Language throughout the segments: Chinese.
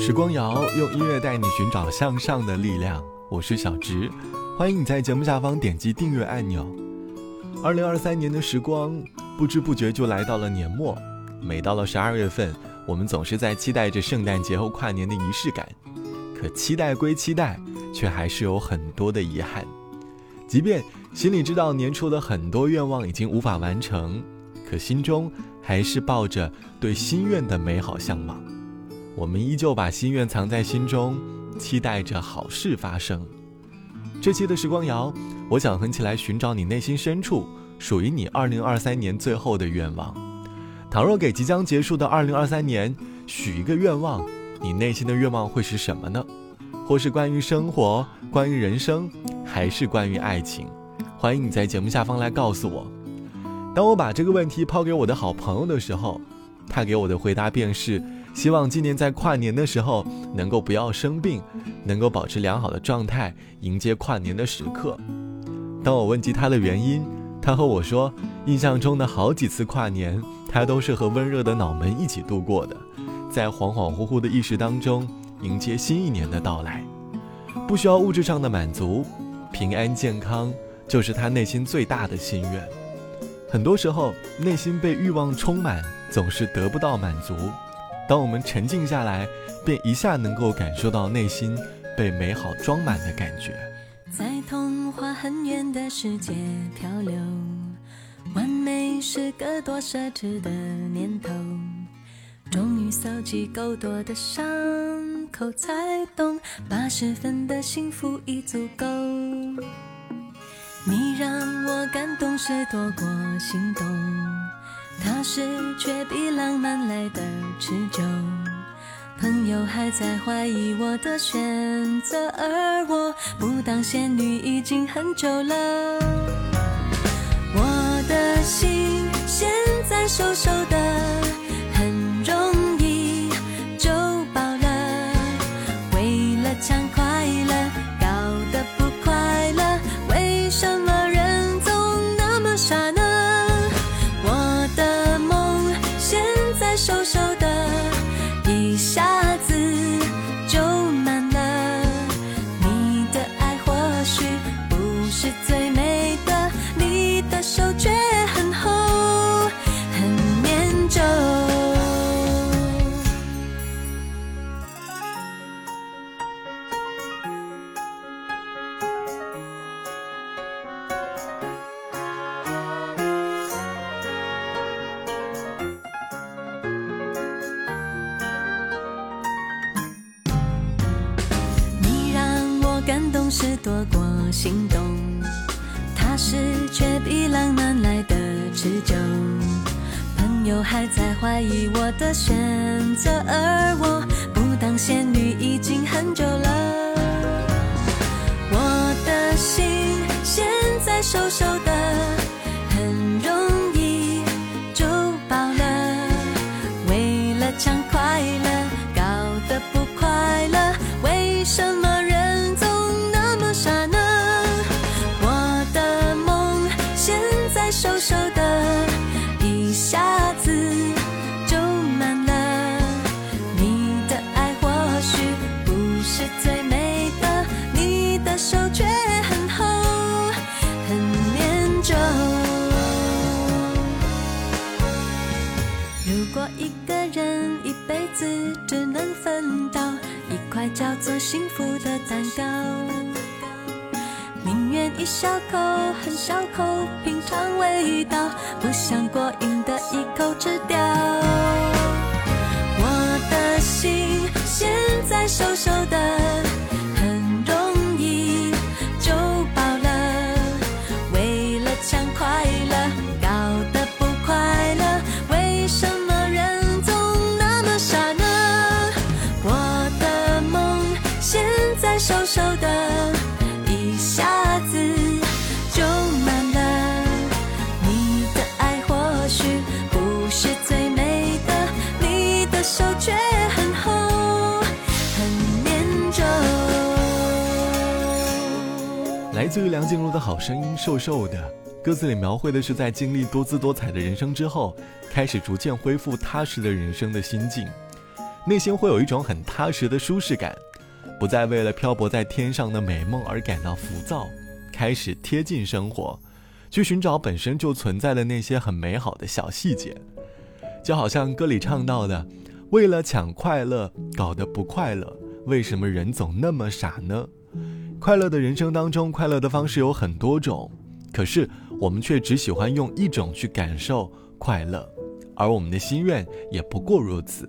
时光谣用音乐带你寻找向上的力量，我是小植，欢迎你在节目下方点击订阅按钮。二零二三年的时光不知不觉就来到了年末，每到了十二月份，我们总是在期待着圣诞节后跨年的仪式感。可期待归期待，却还是有很多的遗憾。即便心里知道年初的很多愿望已经无法完成，可心中还是抱着对心愿的美好向往。我们依旧把心愿藏在心中，期待着好事发生。这期的时光谣，我想哼起来寻找你内心深处属于你2023年最后的愿望。倘若给即将结束的2023年许一个愿望，你内心的愿望会是什么呢？或是关于生活、关于人生，还是关于爱情？欢迎你在节目下方来告诉我。当我把这个问题抛给我的好朋友的时候，他给我的回答便是。希望今年在跨年的时候能够不要生病，能够保持良好的状态，迎接跨年的时刻。当我问及他的原因，他和我说，印象中的好几次跨年，他都是和温热的脑门一起度过的，在恍恍惚惚的意识当中迎接新一年的到来，不需要物质上的满足，平安健康就是他内心最大的心愿。很多时候，内心被欲望充满，总是得不到满足。当我们沉静下来，便一下能够感受到内心被美好装满的感觉。在童话很远的世界漂流，完美是个多奢侈的念头。终于搜集够多的伤口，才懂八十分的幸福已足够。你让我感动是多过心动。踏实却比浪漫来的持久，朋友还在怀疑我的选择，而我不当仙女已经很久了。我的心现在瘦瘦的，是多过心动，踏实却比浪漫来的持久。朋友还在怀疑我的选择，而我不当仙女已经很久了。我的心现在瘦瘦的，很容易就饱了。为了抢快乐，搞得不快乐，为什么？瘦瘦的，一下子就满了。你的爱或许不是最美的，你的手却很厚，很粘稠。如果一个人一辈子只能分到一块叫做幸福的蛋糕。一小口很小口品尝味道，不想过瘾的一口吃掉。我的心现在瘦瘦的。梁静茹的好声音，瘦瘦的。歌词里描绘的是在经历多姿多彩的人生之后，开始逐渐恢复踏实的人生的心境。内心会有一种很踏实的舒适感，不再为了漂泊在天上的美梦而感到浮躁，开始贴近生活，去寻找本身就存在的那些很美好的小细节。就好像歌里唱到的：“为了抢快乐，搞得不快乐，为什么人总那么傻呢？”快乐的人生当中，快乐的方式有很多种，可是我们却只喜欢用一种去感受快乐，而我们的心愿也不过如此。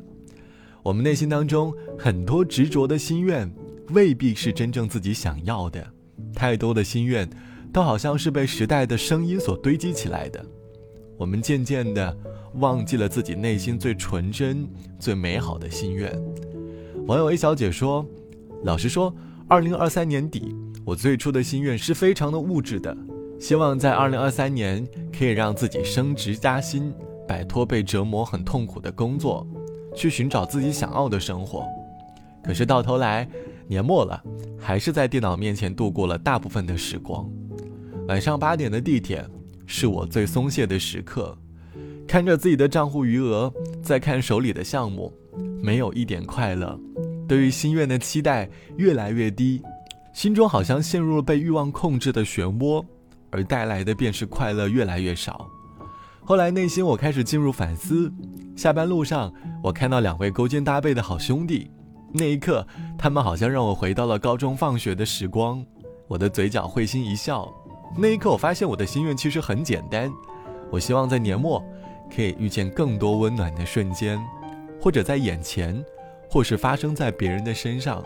我们内心当中很多执着的心愿，未必是真正自己想要的。太多的心愿，都好像是被时代的声音所堆积起来的。我们渐渐的忘记了自己内心最纯真、最美好的心愿。网友 A 小姐说：“老实说。”二零二三年底，我最初的心愿是非常的物质的，希望在二零二三年可以让自己升职加薪，摆脱被折磨很痛苦的工作，去寻找自己想要的生活。可是到头来，年末了，还是在电脑面前度过了大部分的时光。晚上八点的地铁，是我最松懈的时刻，看着自己的账户余额，再看手里的项目，没有一点快乐。对于心愿的期待越来越低，心中好像陷入了被欲望控制的漩涡，而带来的便是快乐越来越少。后来内心我开始进入反思。下班路上，我看到两位勾肩搭背的好兄弟，那一刻，他们好像让我回到了高中放学的时光。我的嘴角会心一笑。那一刻，我发现我的心愿其实很简单，我希望在年末可以遇见更多温暖的瞬间，或者在眼前。或是发生在别人的身上。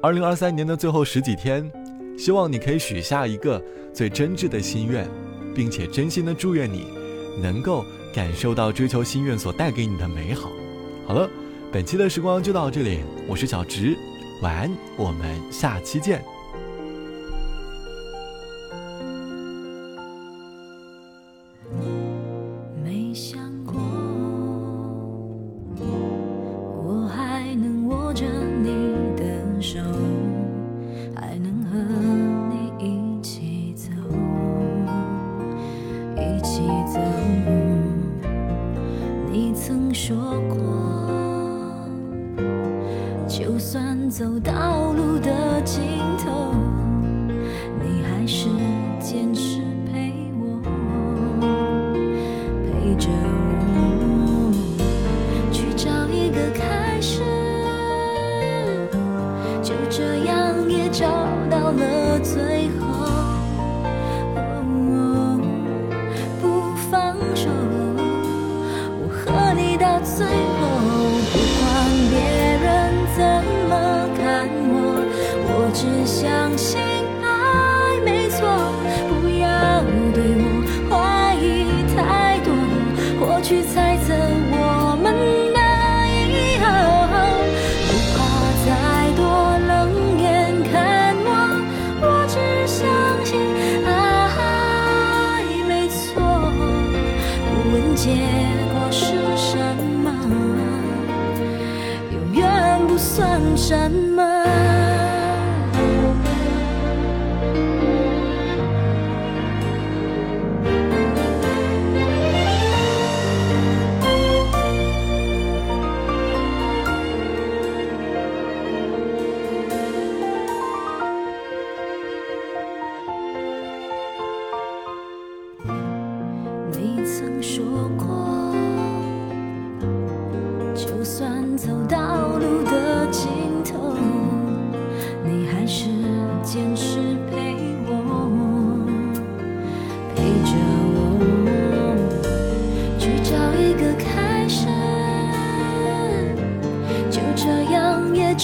二零二三年的最后十几天，希望你可以许下一个最真挚的心愿，并且真心的祝愿你能够感受到追求心愿所带给你的美好。好了，本期的时光就到这里，我是小植，晚安，我们下期见。到最后。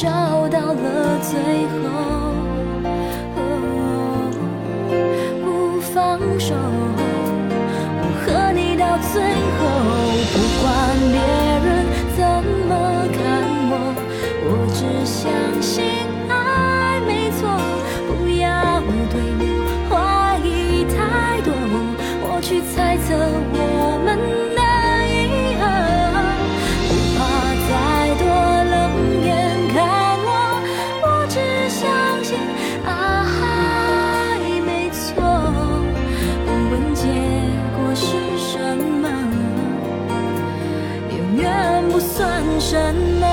找到了最后，不放手，我和你到最后，不算什么，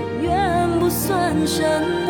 永远不算什么。